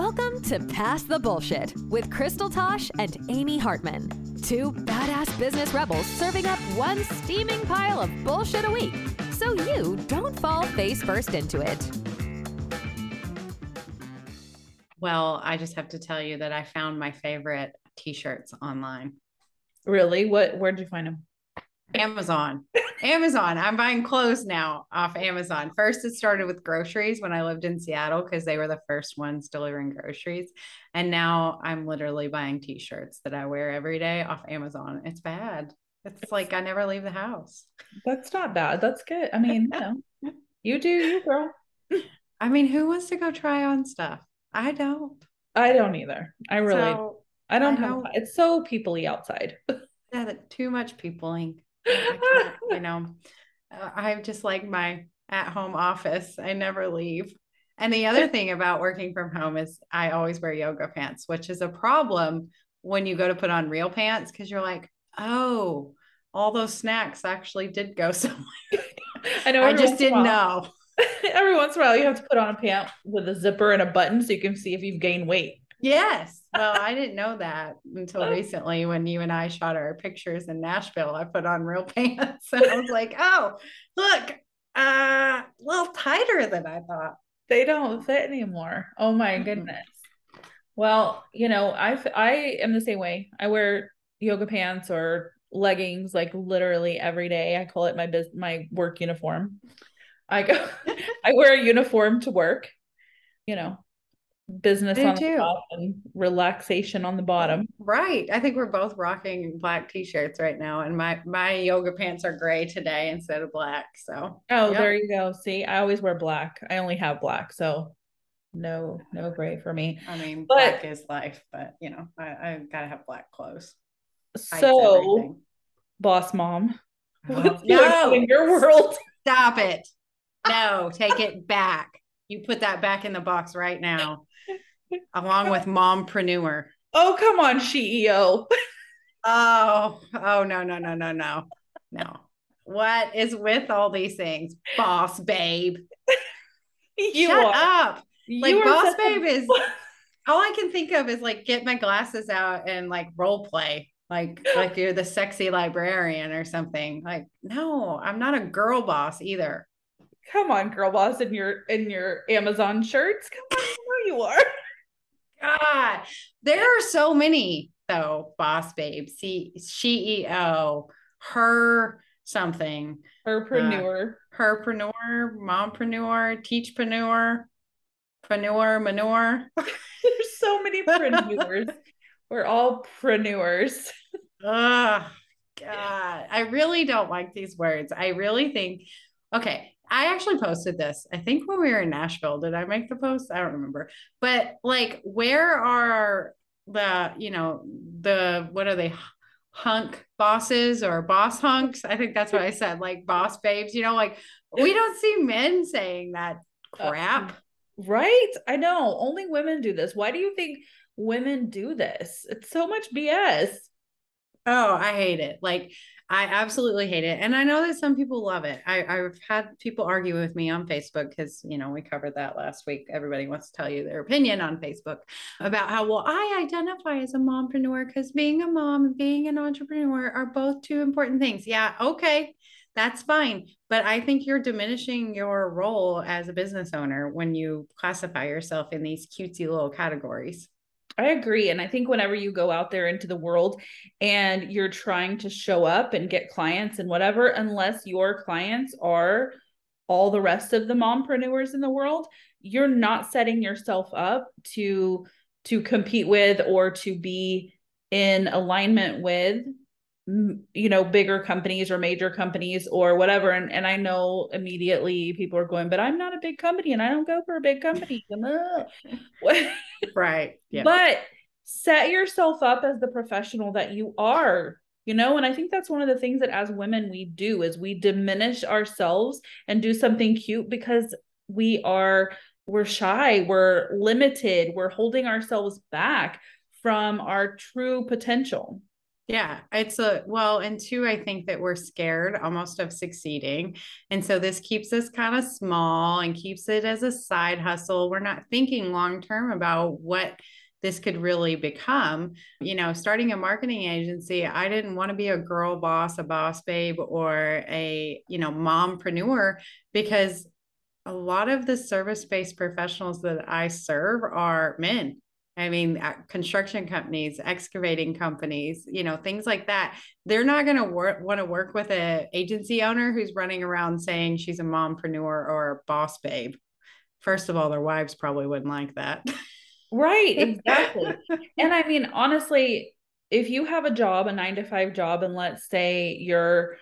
Welcome to Pass the Bullshit with Crystal Tosh and Amy Hartman. Two badass business rebels serving up one steaming pile of bullshit a week so you don't fall face first into it. Well, I just have to tell you that I found my favorite t-shirts online. Really? What where'd you find them? Amazon. Amazon. I'm buying clothes now off Amazon. First, it started with groceries when I lived in Seattle because they were the first ones delivering groceries. And now I'm literally buying t shirts that I wear every day off Amazon. It's bad. It's like I never leave the house. That's not bad. That's good. I mean, you know, you do you, girl. I mean, who wants to go try on stuff? I don't. I don't either. I really, So, I don't I have. know- It's so peoply outside. yeah, too much peopling. I you know, uh, I have just like my at home office. I never leave. And the other thing about working from home is I always wear yoga pants, which is a problem when you go to put on real pants because you're like, oh, all those snacks actually did go somewhere. I know. I just once in a didn't know. every once in a while, you have to put on a pant with a zipper and a button so you can see if you've gained weight. Yes. Well, I didn't know that until recently when you and I shot our pictures in Nashville. I put on real pants and I was like, oh, look, uh, a little tighter than I thought. They don't fit anymore. Oh my goodness. Well, you know, I I am the same way. I wear yoga pants or leggings like literally every day. I call it my bus- my work uniform. I go I wear a uniform to work. You know, business on the too. top and relaxation on the bottom. Right. I think we're both rocking black t-shirts right now. And my my yoga pants are gray today instead of black. So Oh, Yep. there you go. See, I always wear black. I only have black, so no no gray for me. I mean But- black is life, but you know, I, I gotta have black clothes. So, boss mom, Oh, what's going on no, in your world? stop it. No, take it back. You put that back in the box right now, along with mompreneur. Oh, come on, CEO. Oh, oh no, no, no, no, no, no. What is with all these things? Boss babe. You Shut are. up. Like You boss babe is all I can think of is like get my glasses out and like role play. Like like you're the sexy librarian or something. Like, no, I'm not a girl boss either. Come on, girl boss, in your in your Amazon shirts. Come on, you know you are. God, there are so many though. Boss babe, C CEO, her something, Herpreneur. Uh, herpreneur, mompreneur, teachpreneur, preneur, manure. There's so many preneurs. We're all preneurs. Oh God, I really don't like these words. I really think, okay, I actually posted this. I think when we were in Nashville, did I make the post? I don't remember. But like, where are the, you know, the, what are they? Hunk bosses or boss hunks? I think that's what I said, like boss babes, you know, like we don't see men saying that uh, mm, crap. Right? I know. Only women do this. Why do you think women do this? It's so much BS. Oh, I hate it. Like I absolutely hate it. And I know that some people love it. I, I've had people argue with me on Facebook because, you know, we covered that last week. Everybody wants to tell you their opinion on Facebook about how, well, I identify as a mompreneur because being a mom and being an entrepreneur are both two important things. Yeah, okay. That's fine. But I think you're diminishing your role as a business owner when you classify yourself in these cutesy little categories. I agree. And I think whenever you go out there into the world and you're trying to show up and get clients and whatever, unless your clients are all the rest of the mompreneurs in the world, you're not setting yourself up to to compete with or to be in alignment with you know bigger companies or major companies or whatever and and I know immediately people are going but I'm not a big company and I don't go for a big company Right. Yeah. but set yourself up as the professional that you are you know and i think that's one of the things that as women we do is we diminish ourselves and do something cute because we are we're shy we're limited we're holding ourselves back from our true potential Yeah, it's a well, and two, I think that we're scared almost of succeeding. And so this keeps us kind of small and keeps it as a side hustle. We're not thinking long term about what this could really become. You know, starting a marketing agency, I didn't want to be a girl boss, a boss babe, or a, you know, mompreneur because a lot of the service based professionals that I serve are men I mean, uh, construction companies, excavating companies, you know, things like that. They're not going to work want to work with an agency owner who's running around saying she's a mompreneur or a boss babe. First of all, their wives probably wouldn't like that. Right, exactly. and I mean, honestly, if you have a job, a nine to five job, and let's say you're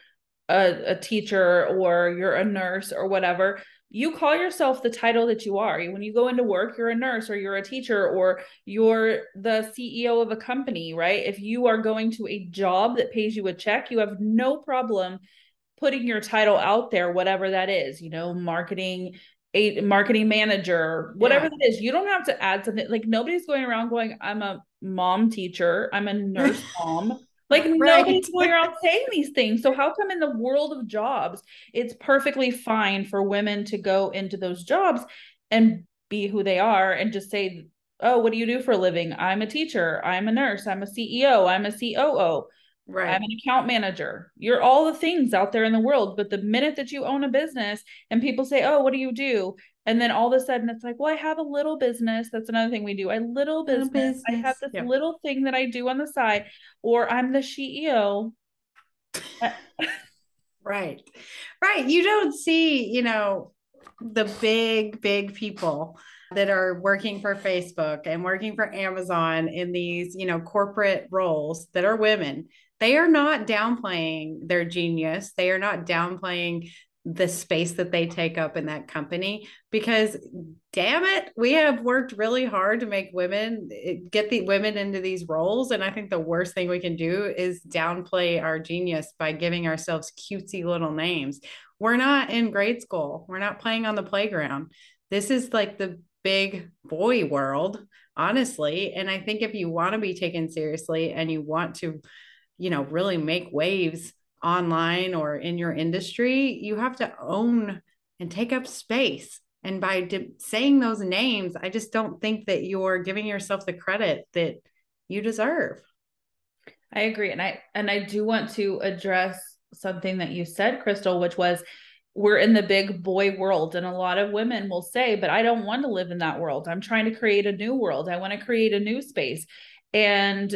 a, a teacher or you're a nurse or whatever, you call yourself the title that you are. When you go into work, you're a nurse or you're a teacher or you're the CEO of a company, right? If you are going to a job that pays you a check, you have no problem putting your title out there, whatever that is, you know, marketing, a marketing manager, whatever yeah. that is. You don't have to add something like nobody's going around going, I'm a mom teacher, I'm a nurse mom. Like right. nobody's going around saying these things. So how come in the world of jobs, it's perfectly fine for women to go into those jobs and be who they are and just say, "Oh, what do you do for a living? I'm a teacher. I'm a nurse. I'm a CEO. I'm a COO." Right. I'm an account manager. You're all the things out there in the world. But the minute that you own a business and people say, Oh, what do you do? And then all of a sudden it's like, Well, I have a little business. That's another thing we do. I little business. Little business. I have this yep. little thing that I do on the side, or I'm the CEO. right. Right. You don't see, you know, the big, big people that are working for Facebook and working for Amazon in these, you know, corporate roles that are women they are not downplaying their genius. They are not downplaying the space that they take up in that company because damn it we have worked really hard to make women eh, get the women into these roles. And i think the worst thing we can do is downplay our genius by giving ourselves cutesy little names. We're not in grade school. We're not playing on the playground. This is like the big boy world honestly. And i think if you want to be taken seriously and you want to you know really make waves online or in your industry you have to own and take up space. And by de- saying those names i just don't think that you're giving yourself the credit that you deserve. I agree. And i and i do want to address something that you said crystal which was we're in the big boy world and a lot of women will say but i don't want to live in that world. I'm trying to create a new world. I want to create a new space. And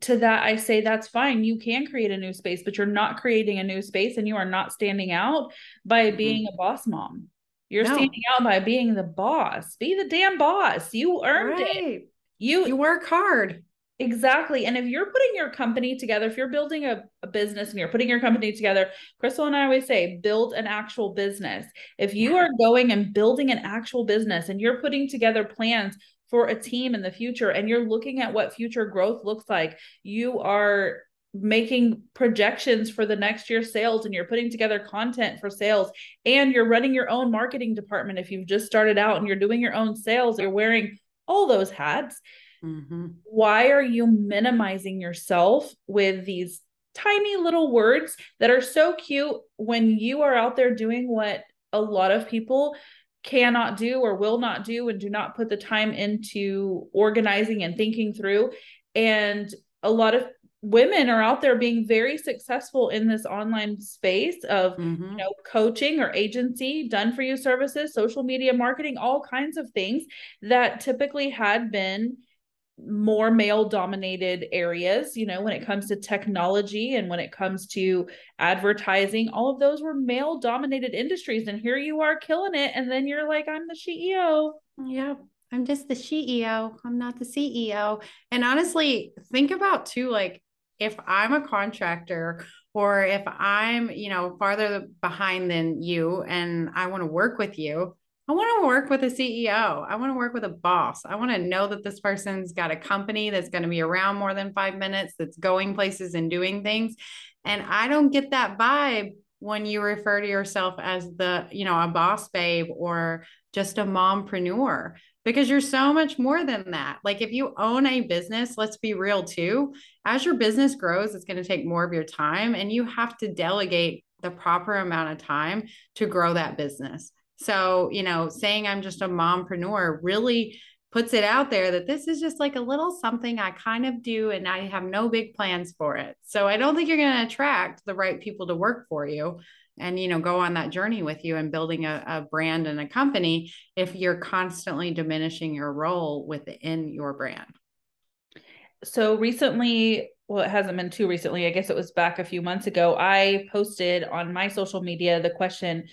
to that i say that's fine. You can create a new space but you're not creating a new space and you are not standing out by mm-hmm. being a boss mom. You're no. standing out by being the boss. Be the damn boss. You earned right. it you you work hard. Exactly. And if you're putting your company together if you're building a, a business and you're putting your company together crystal and i always say build an actual business. If you are going and building an actual business and you're putting together plans for a team in the future and you're looking at what future growth looks like you are making projections for the next year's sales and you're putting together content for sales and you're running your own marketing department if you've just started out and you're doing your own sales you're wearing all those hats mm-hmm. why are you minimizing yourself with these tiny little words that are so cute when you are out there doing what a lot of people cannot do or will not do and do not put the time into organizing and thinking through and a lot of women are out there being very successful in this online space of mm-hmm. you know coaching or agency done for you services social media marketing all kinds of things that typically had been more male dominated areas you know when it comes to technology and when it comes to advertising all of those were male dominated industries and here you are killing it. And then you're like i'm the ceo yeah i'm just the ceo i'm not the ceo and honestly think about too like if i'm a contractor or if i'm you know farther behind than you and i want to work with you I want to work with a CEO. I want to work with a boss. I want to know that this person's got a company that's going to be around more than five minutes, that's going places and doing things. And I don't get that vibe when you refer to yourself as the, you know, a boss babe or just a mompreneur. because you're so much more than that. Like if you own a business, let's be real too, as your business grows, it's going to take more of your time and you have to delegate the proper amount of time to grow that business. So, you know, saying I'm just a mompreneur really puts it out there that this is just like a little something I kind of do and I have no big plans for it. So I don't think you're going to attract the right people to work for you and you know go on that journey with you and building a, a brand and a company if you're constantly diminishing your role within your brand. So recently, well, it hasn't been too recently. I guess it was back a few months ago. I posted on my social media the question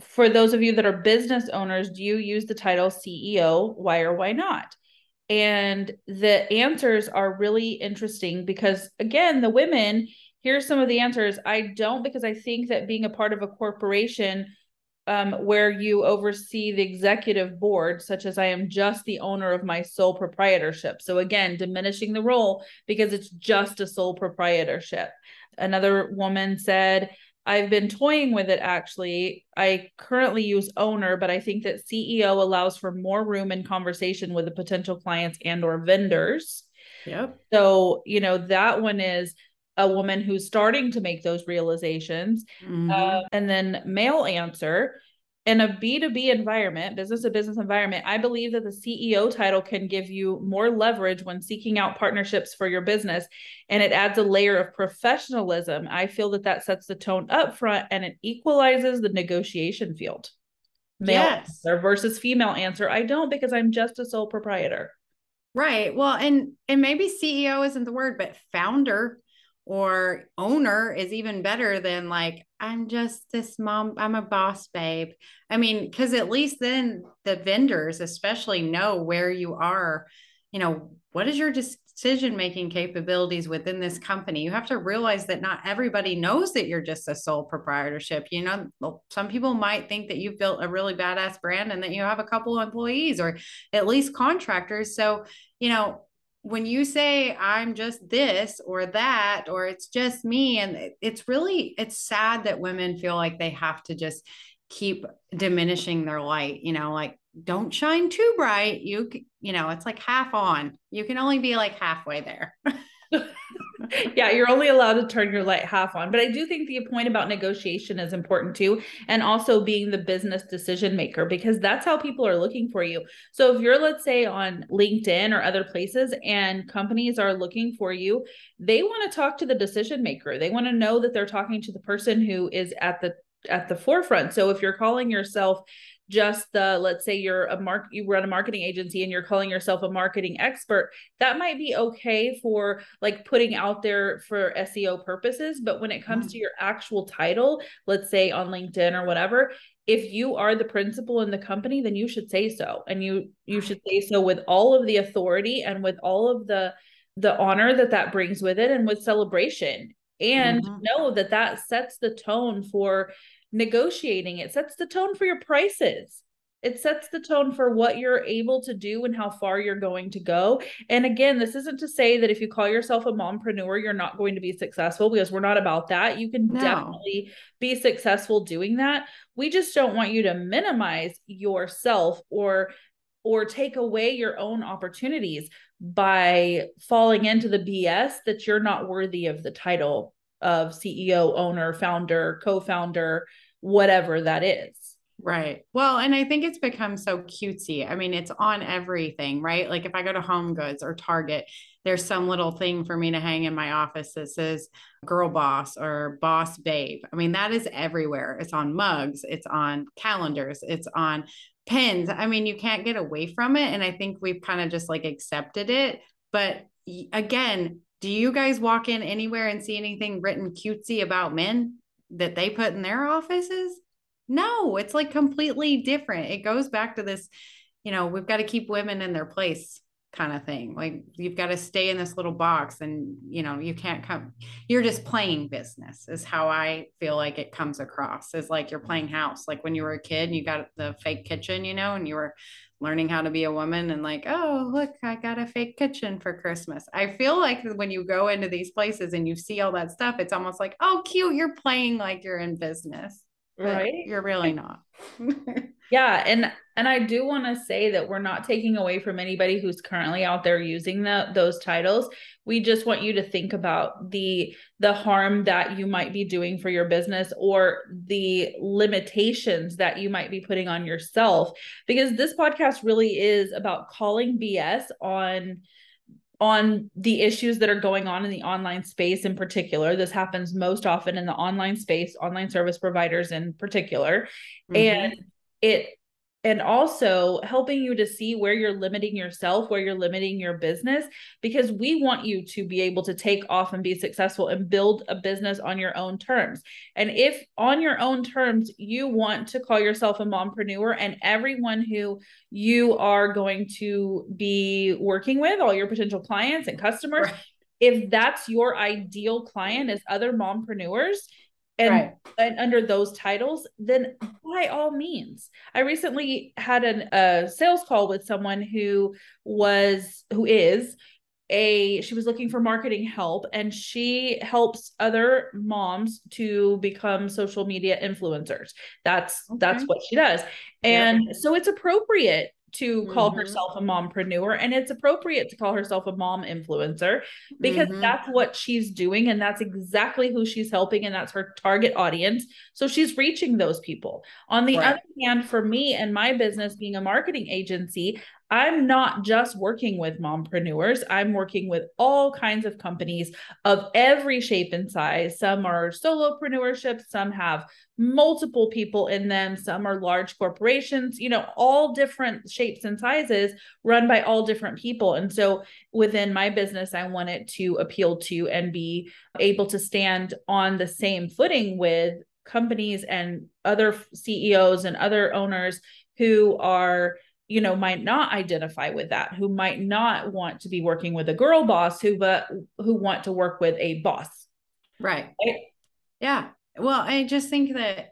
for those of you that are business owners, do you use the title CEO? Why or why not? And the answers are really interesting because, again, the women, here's some of the answers. I don't because I think that being a part of a corporation um, where you oversee the executive board, such as I am just the owner of my sole proprietorship. So, again, diminishing the role because it's just a sole proprietorship. Another woman said, I've been toying with it actually. I currently use owner, but I think that CEO allows for more room and conversation with the potential clients and or vendors. Yep. So, you know, that one is a woman who's starting to make those realizations. Mm-hmm. Uh, and then male answer in a B2B environment, business to business environment, I believe that the CEO title can give you more leverage when seeking out partnerships for your business and it adds a layer of professionalism. I feel that that sets the tone up front and it equalizes the negotiation field. Male yes. answer versus female answer. I don't because I'm just a sole proprietor. Right. Well, and and maybe CEO isn't the word, but founder or owner is even better than like i'm just this mom i'm a boss babe. I mean because at least then the vendors especially know where you are. You know what is your decision making capabilities within this company? You have to realize that not everybody knows that you're just a sole proprietorship you know? Some people might think that you've built a really badass brand and that you have a couple of employees or at least contractors. So you know when you say i'm just this or that or it's just me and it's really it's sad that women feel like they have to just keep diminishing their light you know like don't shine too bright. You you know it's like half on. You can only be like halfway there yeah, you're only allowed to turn your light half on. But I do think the point about negotiation is important too. And also being the business decision maker, because that's how people are looking for you. So if you're, let's say, on LinkedIn or other places and companies are looking for you, they want to talk to the decision maker. They want to know that they're talking to the person who is at the at the forefront. So if you're calling yourself just the let's say you're a mark you run a marketing agency and you're calling yourself a marketing expert that might be okay for like putting out there for SEO purposes but when it comes mm. to your actual title let's say on LinkedIn or whatever if you are the principal in the company then you should say so and you you should say so with all of the authority and with all of the the honor that that brings with it and with celebration and mm-hmm. know that that sets the tone for negotiating it sets the tone for your prices it sets the tone for what you're able to do and how far you're going to go. And again, this isn't to say that if you call yourself a mompreneur, you're not going to be successful because we're not about that. You can no. definitely be successful doing that. We just don't want you to minimize yourself or or take away your own opportunities by falling into the BS that you're not worthy of the title of CEO, owner, founder, co-founder, whatever that is. Right. Well, and I think it's become so cutesy. I mean, it's on everything, right? Like if I go to Home Goods or Target, there's some little thing for me to hang in my office that says girl boss or boss babe. I mean, that is everywhere. It's on mugs, it's on calendars, it's on pins. I mean, you can't get away from it. And I think we've kind of just like accepted it. But again, do you guys walk in anywhere and see anything written cutesy about men that they put in their offices? No, it's like completely different. It goes back to this, you know, we've got to keep women in their place kind of thing. Like you've got to stay in this little box and, you know, you can't come, you're just playing business, is how I feel like it comes across. Is like you're playing house. Like when you were a kid and you got the fake kitchen, you know, and you were learning how to be a woman and like, oh, look, I got a fake kitchen for Christmas. I feel like when you go into these places and you see all that stuff, it's almost like, oh, cute, you're playing like you're in business. Right? you're really not. Yeah and and i do want to say that we're not taking away from anybody who's currently out there using the, those titles. We just want you to think about the the harm that you might be doing for your business or the limitations that you might be putting on yourself. Because this podcast really is about calling bs on on the issues that are going on in the online space in particular. This happens most often in the online space, online service providers in particular. Mm-hmm. And it and also helping you to see where you're limiting yourself, where you're limiting your business, because we want you to be able to take off and be successful and build a business on your own terms. And if on your own terms, you want to call yourself a mompreneur and everyone who you are going to be working with, all your potential clients and customers, right. if that's your ideal client as other mompreneurs, and, right. and under those titles, then by all means. I recently had an, a sales call with someone who was, who is a, she was looking for marketing help and she helps other moms to become social media influencers. That's, okay. that's what she does. And yeah. so it's appropriate to call mm-hmm. herself a mompreneur and it's appropriate to call herself a mom influencer because mm-hmm. that's what she's doing and that's exactly who she's helping and that's her target audience so she's reaching those people on the right. other hand for me and my business being a marketing agency I'm not just working with mompreneurs. I'm working with all kinds of companies of every shape and size. Some are solopreneurship, some have multiple people in them, some are large corporations, you know, all different shapes and sizes run by all different people. And so within my business, I want it to appeal to and be able to stand on the same footing with companies and other CEOs and other owners who are you know might not identify with that who might not want to be working with a girl boss who but who want to work with a boss. Right, right? yeah. Well i just think that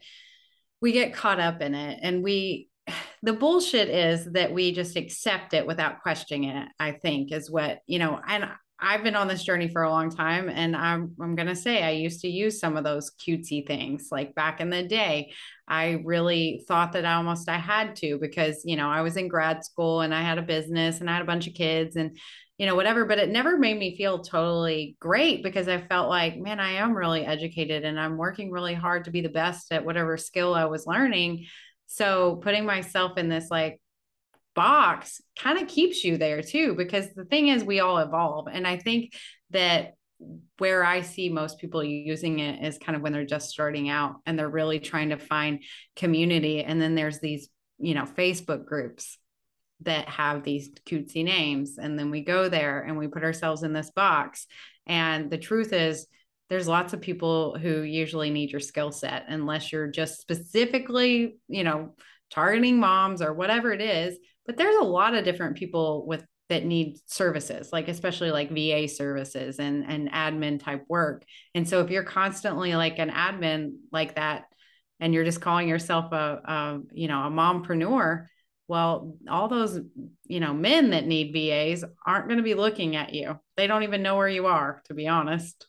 we get caught up in it and we the bullshit is that we just accept it without questioning it i think is what you know and I've been on this journey for a long time and I'm I'm going to say I used to use some of those cutesy things like back in the day. I really thought that I almost I had to because, you know, I was in grad school and I had a business and I had a bunch of kids and you know whatever but it never made me feel totally great because I felt like man I am really educated and I'm working really hard to be the best at whatever skill I was learning. So putting myself in this like box kind of keeps you there too because the thing is we all evolve and i think that where i see most people using it is kind of when they're just starting out and they're really trying to find community and then there's these you know facebook groups that have these cutesy names and then we go there and we put ourselves in this box and the truth is there's lots of people who usually need your skill set unless you're just specifically you know targeting moms or whatever it is but there's a lot of different people with that need services like especially like va services and and admin type work. And so if you're constantly like an admin like that and you're just calling yourself a, a you know a mompreneur well all those you know men that need vas aren't going to be looking at you. They don't even know where you are to be honest.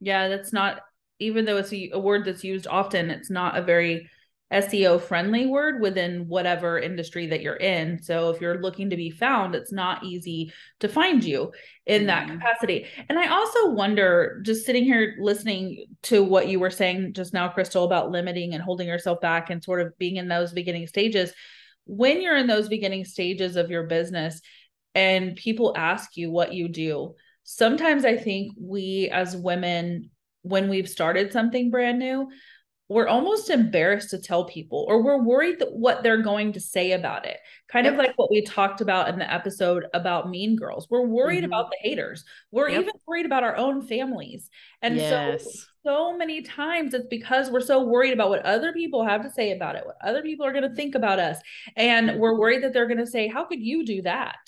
Yeah that's not even though it's a, a word that's used often it's not a very SEO friendly word within whatever industry that you're in. So if you're looking to be found, it's not easy to find you in that mm-hmm. capacity. And I also wonder, just sitting here listening to what you were saying just now, Crystal, about limiting and holding yourself back and sort of being in those beginning stages. When you're in those beginning stages of your business and people ask you what you do, sometimes I think we as women, when we've started something brand new, we're almost embarrassed to tell people or we're worried that what they're going to say about it kind yep. of like what we talked about in the episode about mean girls we're worried mm-hmm. about the haters we're yep. even worried about our own families and yes. so so many times it's because we're so worried about what other people have to say about it what other people are going to think about us and we're worried that they're going to say how could you do that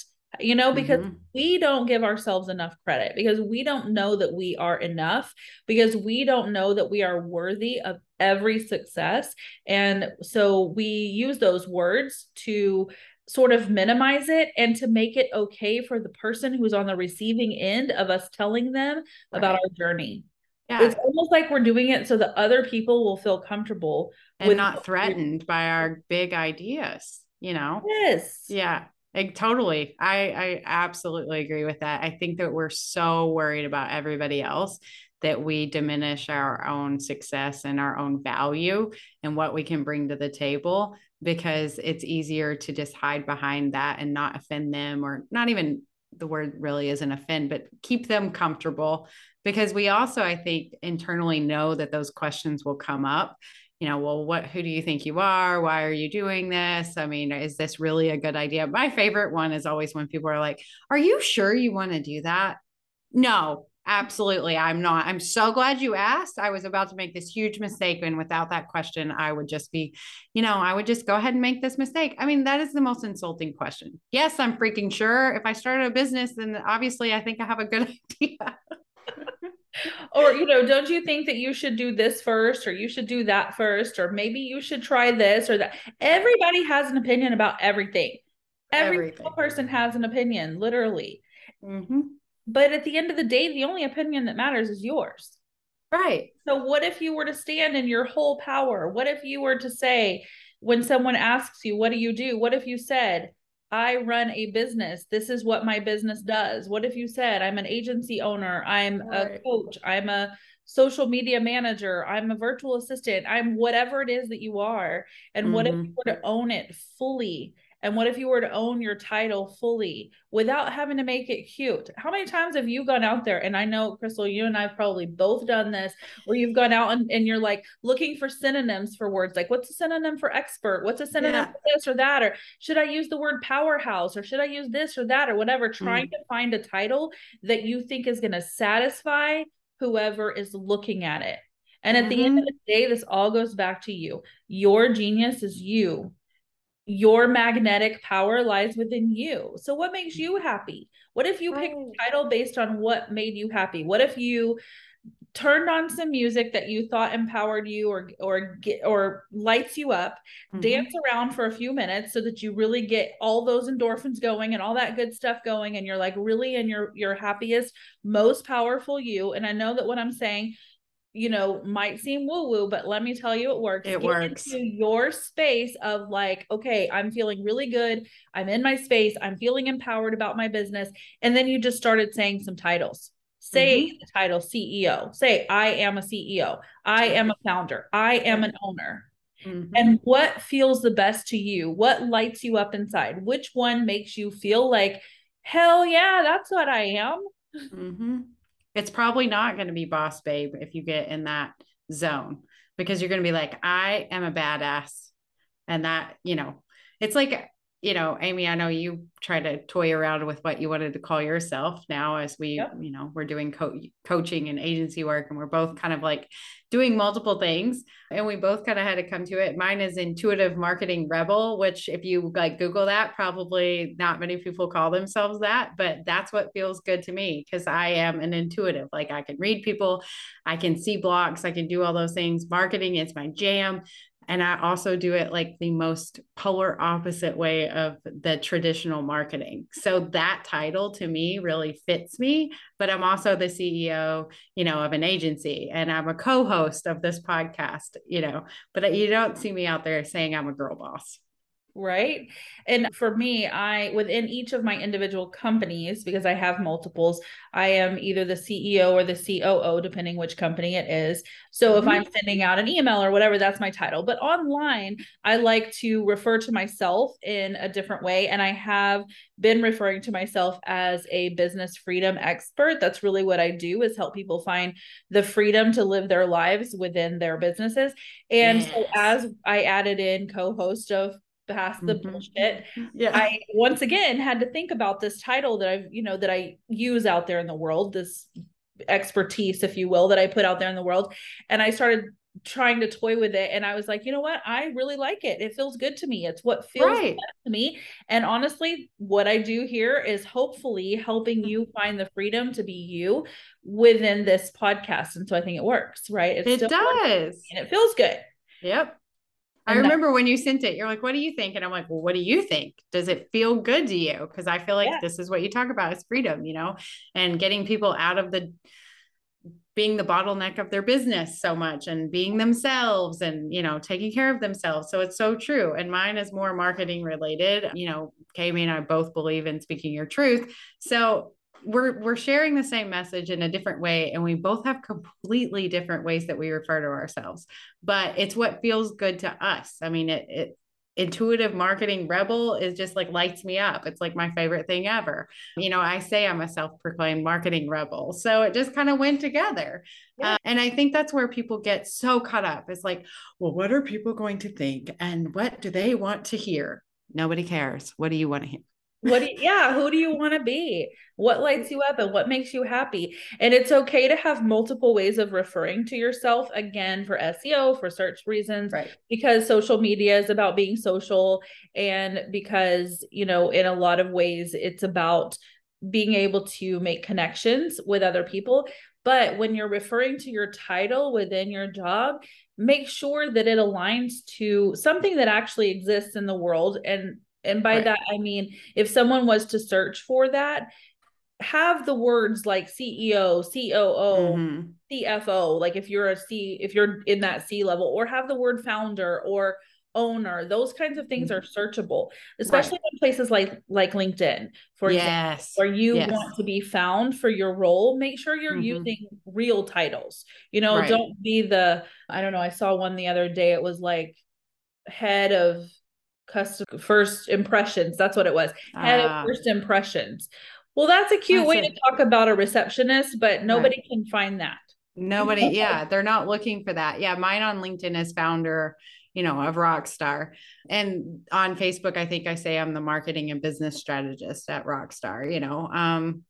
you know, because mm-hmm. we don't give ourselves enough credit, because we don't know that we are enough, because we don't know that we are worthy of every success. And so we use those words to sort of minimize it and to make it okay for the person who's on the receiving end of us telling them right. about our journey. Yeah. It's almost like we're doing it so that other people will feel comfortable and with not threatened by our big ideas, you know? Yes. Yeah. I, totally. I, I absolutely agree with that. I think that we're so worried about everybody else that we diminish our own success and our own value and what we can bring to the table because it's easier to just hide behind that and not offend them or not even the word really isn't offend, but keep them comfortable because we also, I think, internally know that those questions will come up you know, well, what, who do you think you are? Why are you doing this? I mean, is this really a good idea? My favorite one is always when people are like, are you sure you want to do that? No, absolutely. I'm not. I'm so glad you asked. I was about to make this huge mistake. And without that question, I would just be, you know, I would just go ahead and make this mistake. I mean, that is the most insulting question. Yes, I'm freaking sure. If I started a business, then obviously I think I have a good idea or you know don't you think that you should do this first or you should do that first or maybe you should try this or that? Everybody has an opinion about everything. Every everything. person has an opinion literally. Mm-hmm. but at the end of the day the only opinion that matters is yours. Right. So what if you were to stand in your whole power? What if you were to say when someone asks you what do you do? What if you said I run a business. This is what my business does. What if you said, I'm an agency owner, I'm right. a coach, I'm a social media manager, I'm a virtual assistant, I'm whatever it is that you are. And mm-hmm. what if you mm-hmm. were to own it fully and what if you were to own your title fully without having to make it cute? How many times have you gone out there? And I know, Crystal, you and I have probably both done this, where you've gone out and, and you're like looking for synonyms for words. Like, what's a synonym for expert? What's a synonym yeah. for this or that? Or should I use the word powerhouse? Or should I use this or that or whatever? Trying mm. to find a title that you think is going to satisfy whoever is looking at it. And at mm-hmm. the end of mm-hmm. the day, this all goes back to you. Your genius is you your magnetic power lies within you. So what makes you happy? What if you pick a title based on what made you happy? What if you turned on some music that you thought empowered you or or get or lights you up, mm-hmm. dance around for a few minutes so that you really get all those endorphins going and all that good stuff going and you're like really in your your happiest, most powerful you. And I know that what I'm saying you know, might seem woo woo, but let me tell you, it works. It Get works. Into your space of like, okay, I'm feeling really good. I'm in my space. I'm feeling empowered about my business. And then you just started saying some titles. Say mm-hmm. the title CEO. Say, I am a CEO. I am a founder. I am an owner. Mm-hmm. And what feels the best to you? What lights you up inside? Which one makes you feel like, hell yeah, that's what I am? Mm-hmm it's probably not going to be boss babe if you get in that zone because you're going to be like i am a badass. And that you know it's like you know, Amy, I know you try to toy around with what you wanted to call yourself now as we, yep. you know, we're doing co- coaching and agency work and we're both kind of like doing multiple things and we both kind of had to come to it. Mine is intuitive marketing rebel, which if you like Google that, probably not many people call themselves that, but that's what feels good to me because I am an intuitive. Like I can read people, I can see blocks, I can do all those things. Marketing is my jam and I also do it like the most polar opposite way of the traditional marketing. So that title to me really fits me, but I'm also the CEO, you know, of an agency and I'm a co-host of this podcast, you know, but you don't see me out there saying I'm a girl boss right? And for me i within each of my individual companies because i have multiples i am either the ceo or the coo depending which company it is. So mm-hmm. if i'm sending out an email or whatever that's my title. But online i like to refer to myself in a different way and i have been referring to myself as a business freedom expert. That's really what i do is help people find the freedom to live their lives within their businesses. And yes. so as i added in co-host of pass the mm-hmm. bullshit. Yeah. I once again had to think about this title that I've, you know, that I use out there in the world, this expertise, if you will, that I put out there in the world. And I started trying to toy with it. And I was like, you know what? I really like it. It feels good to me. It's what feels right. to me. And honestly, what I do here is hopefully helping you find the freedom to be you within this podcast. And so I think it works, right? It's it does. And it feels good. Yep. I remember when you sent it, you're like, what do you think? And I'm like, well, what do you think? Does it feel good to you? Because I feel like yeah. this is what you talk about is freedom, you know, and getting people out of the being the bottleneck of their business so much and being themselves and you know taking care of themselves so it's so true and mine is more marketing related you know Kami and I both believe in speaking your truth so we're we're sharing the same message in a different way and we both have completely different ways that we refer to ourselves but it's what feels good to us i mean it, it intuitive marketing rebel is just like lights me up. It's like my favorite thing ever. You know, I say I'm a self proclaimed marketing rebel. So it just kind of went together. Yeah. Uh, and I think that's where people get so caught up. It's like, well, what are people going to think? And what do they want to hear? Nobody cares. What do you want to hear? What do you, yeah who do you want to be? What lights you up and what makes you happy? And it's okay to have multiple ways of referring to yourself again for seo for search reasons right. because social media is about being social and because you know in a lot of ways it's about being able to make connections with other people. But when you're referring to your title within your job make sure that it aligns to something that actually exists in the world and and by right. that, I mean, if someone was to search for that, have the words like CEO, COO, mm-hmm. CFO, like if you're a C, if you're in that C level, or have the word founder or owner those kinds of things mm-hmm. are searchable especially right. in places like like linkedin for yes. example where you yes. want to be found for your role make sure you're mm-hmm. using real titles you know right. don't be the i don't know i saw one the other day it was like head of custom first impressions. That's what it was. Head of ah. first impressions. Well, that's a cute that's way to talk about a receptionist, but nobody right. can find that. Nobody, yeah, they're not looking for that. Yeah, mine on LinkedIn is founder, you know, of Rockstar. And on Facebook, I think I say I'm the marketing and business strategist at Rockstar, you know. Um,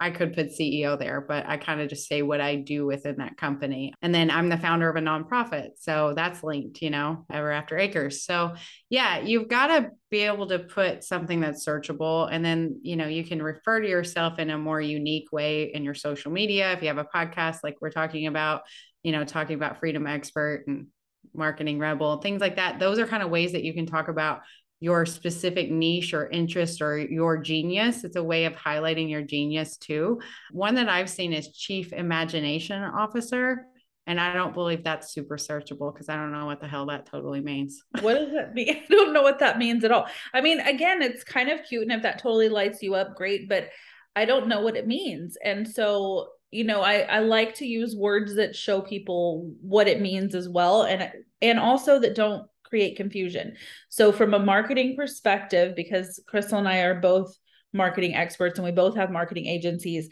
I could put CEO there, but I kind of just say what I do within that company. And then I'm the founder of a nonprofit. So that's linked, you know, ever after acres. So yeah, you've got to be able to put something that's searchable. And then, you know, you can refer to yourself in a more unique way in your social media. If you have a podcast like we're talking about, you know, talking about freedom expert and marketing rebel, things like that. Those are kind of ways that you can talk about your specific niche or interest or your genius. It's a way of highlighting your genius too. One that I've seen is chief imagination officer. And I don't believe that's super searchable because I don't know what the hell that totally means. What does that mean? I don't know what that means at all. I mean, again, it's kind of cute. And if that totally lights you up, great. But I don't know what it means. And so, you know, I, I like to use words that show people what it means as well. And and also that don't create confusion. So, from a marketing perspective, because Crystal and I are both marketing experts and we both have marketing agencies,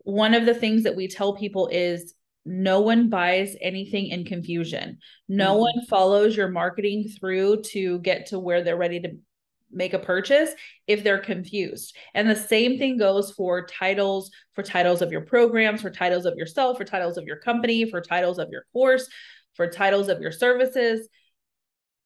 one of the things that we tell people is no one buys anything in confusion. No mm-hmm. one follows your marketing through to get to where they're ready to make a purchase if they're confused. And the same thing goes for titles, for titles of your programs, for titles of yourself, for titles of your company, for titles of your course, for titles of your services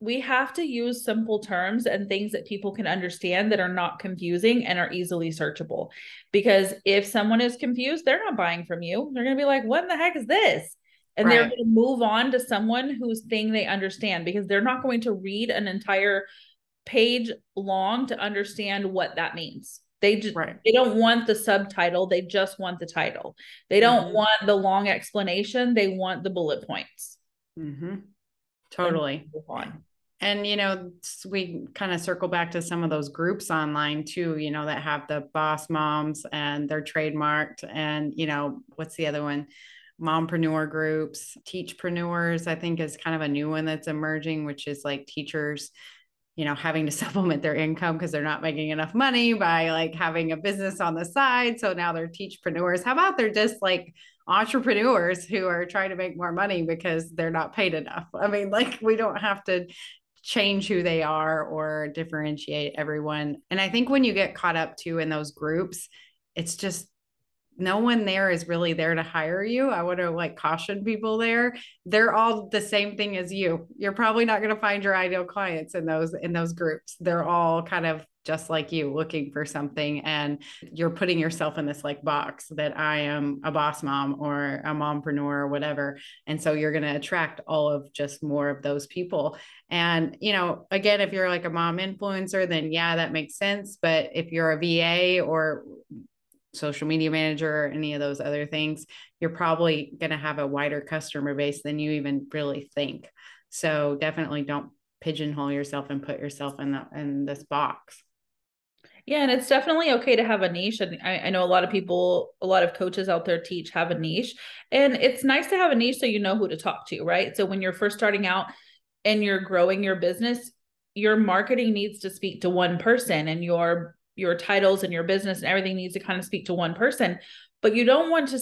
we have to use simple terms and things that people can understand that are not confusing and are easily searchable. Because if someone is confused, they're not buying from you. They're going to be like, what in the heck is this? And right. they're going to move on to someone whose thing they understand because they're not going to read an entire page long to understand what that means. They just right. they don't want the subtitle, they just want the title. They don't mm-hmm. want the long explanation, they want the bullet points. Mm-hmm. Totally. And you know we kind of circle back to some of those groups online too you know that have the boss moms and they're trademarked and you know what's the other one? Mompreneur groups teachpreneurs i think is kind of a new one that's emerging which is like teachers you know having to supplement their income because they're not making enough money by like having a business on the side. So now they're teachpreneurs. How about they're just like entrepreneurs who are trying to make more money because they're not paid enough. I mean, like we don't have to change who they are or differentiate everyone. And I think when you get caught up too in those groups, it's just no one there is really there to hire you. I want to like caution people there. They're all the same thing as you. You're probably not going to find your ideal clients in those in those groups. They're all kind of just like you looking for something and you're putting yourself in this like box that I am a boss mom or a mompreneur or whatever and so you're going to attract all of just more of those people and you know again if you're like a mom influencer then yeah that makes sense but if you're a VA or social media manager or any of those other things, you're probably going to have a wider customer base than you even really think. So definitely don't pigeonhole yourself and put yourself in the in this box. Yeah, and it's definitely okay to have a niche. And I, I, know a lot of people, a lot of coaches out there teach have a niche. And it's nice to have a niche so you know who to talk to, right? So when you're first starting out and you're growing your business, your marketing needs to speak to one person and your your titles and your business and everything needs to kind of speak to one person. But you don't want to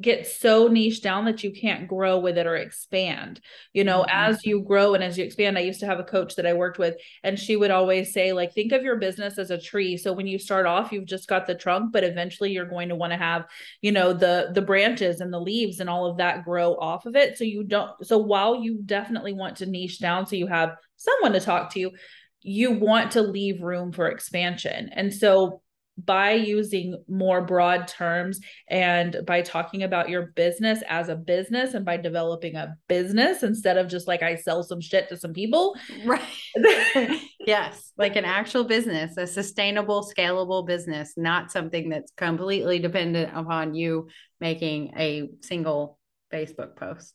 get so niche down that you can't grow with it or expand. You know, mm-hmm. as you grow and as you expand, I used to have a coach that I worked with and she would always say like think of your business as a tree. So when you start off, you've just got the trunk, but eventually you're going to want to have, you know, the the branches and the leaves and all of that grow off of it. So you don't so while you definitely want to niche down so you have someone to talk to, you want to leave room for expansion. And so by using more broad terms and by talking about your business as a business and by developing a business instead of just like I sell some shit to some people. Right. yes, like an actual business, a sustainable, scalable business, not something that's completely dependent upon you making a single Facebook post.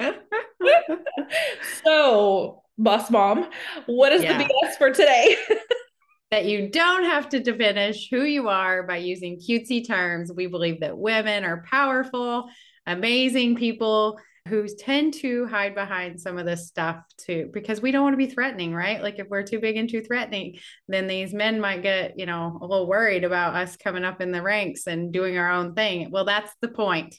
so, boss mom, what is yeah. the BS for today? that you don't have to diminish who you are by using cutesy terms. We believe that women are powerful, amazing people who tend to hide behind some of this stuff too, because we don't want to be threatening, right? Like if we're too big and too threatening, then these men might get, you know, a little worried about us coming up in the ranks and doing our own thing. Well, that's the point.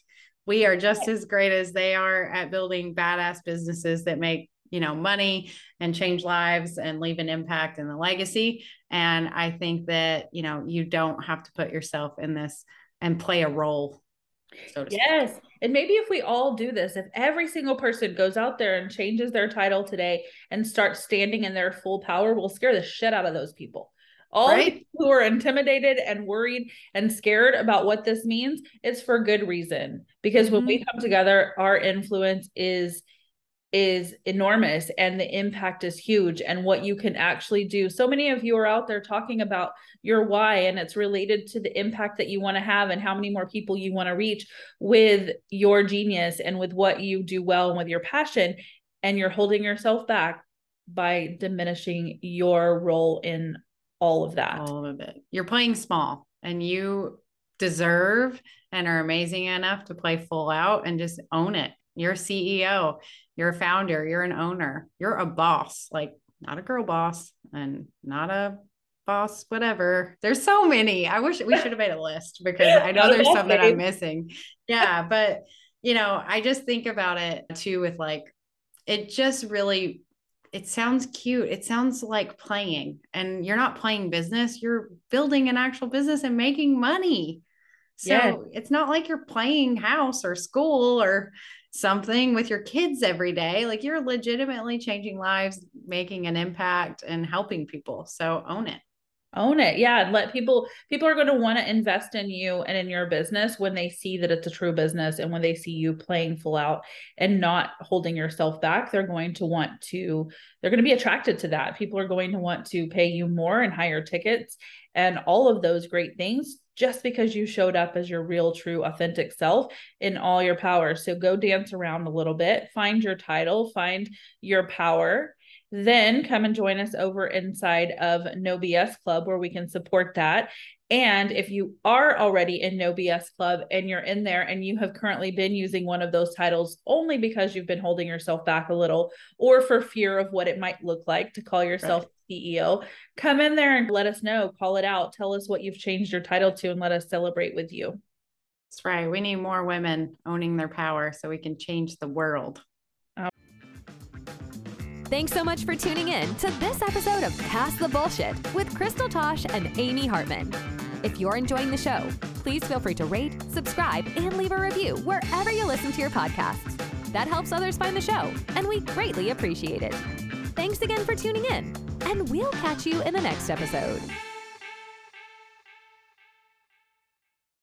We are just as great as they are at building badass businesses that make you know money and change lives and leave an impact and a legacy and i think that you know you don't have to put yourself in this and play a role so yes speak. and maybe if we all do this if every single person goes out there and changes their title today and starts standing in their full power we'll scare the shit out of those people all right? who are intimidated and worried and scared about what this means it's for good reason because when mm-hmm. we come together our influence is is enormous and the impact is huge and what you can actually do. So many of you are out there talking about your why and it's related to the impact that you want to have and how many more people you want to reach with your genius and with what you do well and with your passion and you're holding yourself back by diminishing your role in all of that. All of it. You're playing small and you deserve and are amazing enough to play full out and just own it. You're a CEO you're a founder, you're an owner, you're a boss, like not a girl boss and not a boss, whatever. There's so many. I wish we should have made a list because I know there's some that I'm missing. Yeah. But, you know, I just think about it too with like, it just really it sounds cute. It sounds like playing, and you're not playing business, you're building an actual business and making money. So yeah. it's not like you're playing house or school or something with your kids every day. Like you're legitimately changing lives, making an impact, and helping people. So own it. Own it. Yeah. And let people, people are going to want to invest in you and in your business when they see that it's a true business and when they see you playing full out and not holding yourself back. They're going to want to, they're going to be attracted to that. People are going to want to pay you more and higher tickets and all of those great things just because you showed up as your real, true, authentic self in all your power. So go dance around a little bit, find your title, find your power. Then come and join us over inside of No BS Club where we can support that. And if you are already in No BS Club and you're in there and you have currently been using one of those titles only because you've been holding yourself back a little or for fear of what it might look like to call yourself right. CEO, come in there and let us know, call it out, tell us what you've changed your title to, and let us celebrate with you. That's right. We need more women owning their power so we can change the world. Thanks so much for tuning in to this episode of Pass the Bullshit with Crystal Tosh and Amy Hartman. If you're enjoying the show, please feel free to rate, subscribe, and leave a review wherever you listen to your podcasts. That helps others find the show, and we greatly appreciate it. Thanks again for tuning in and we'll catch you in the next episode.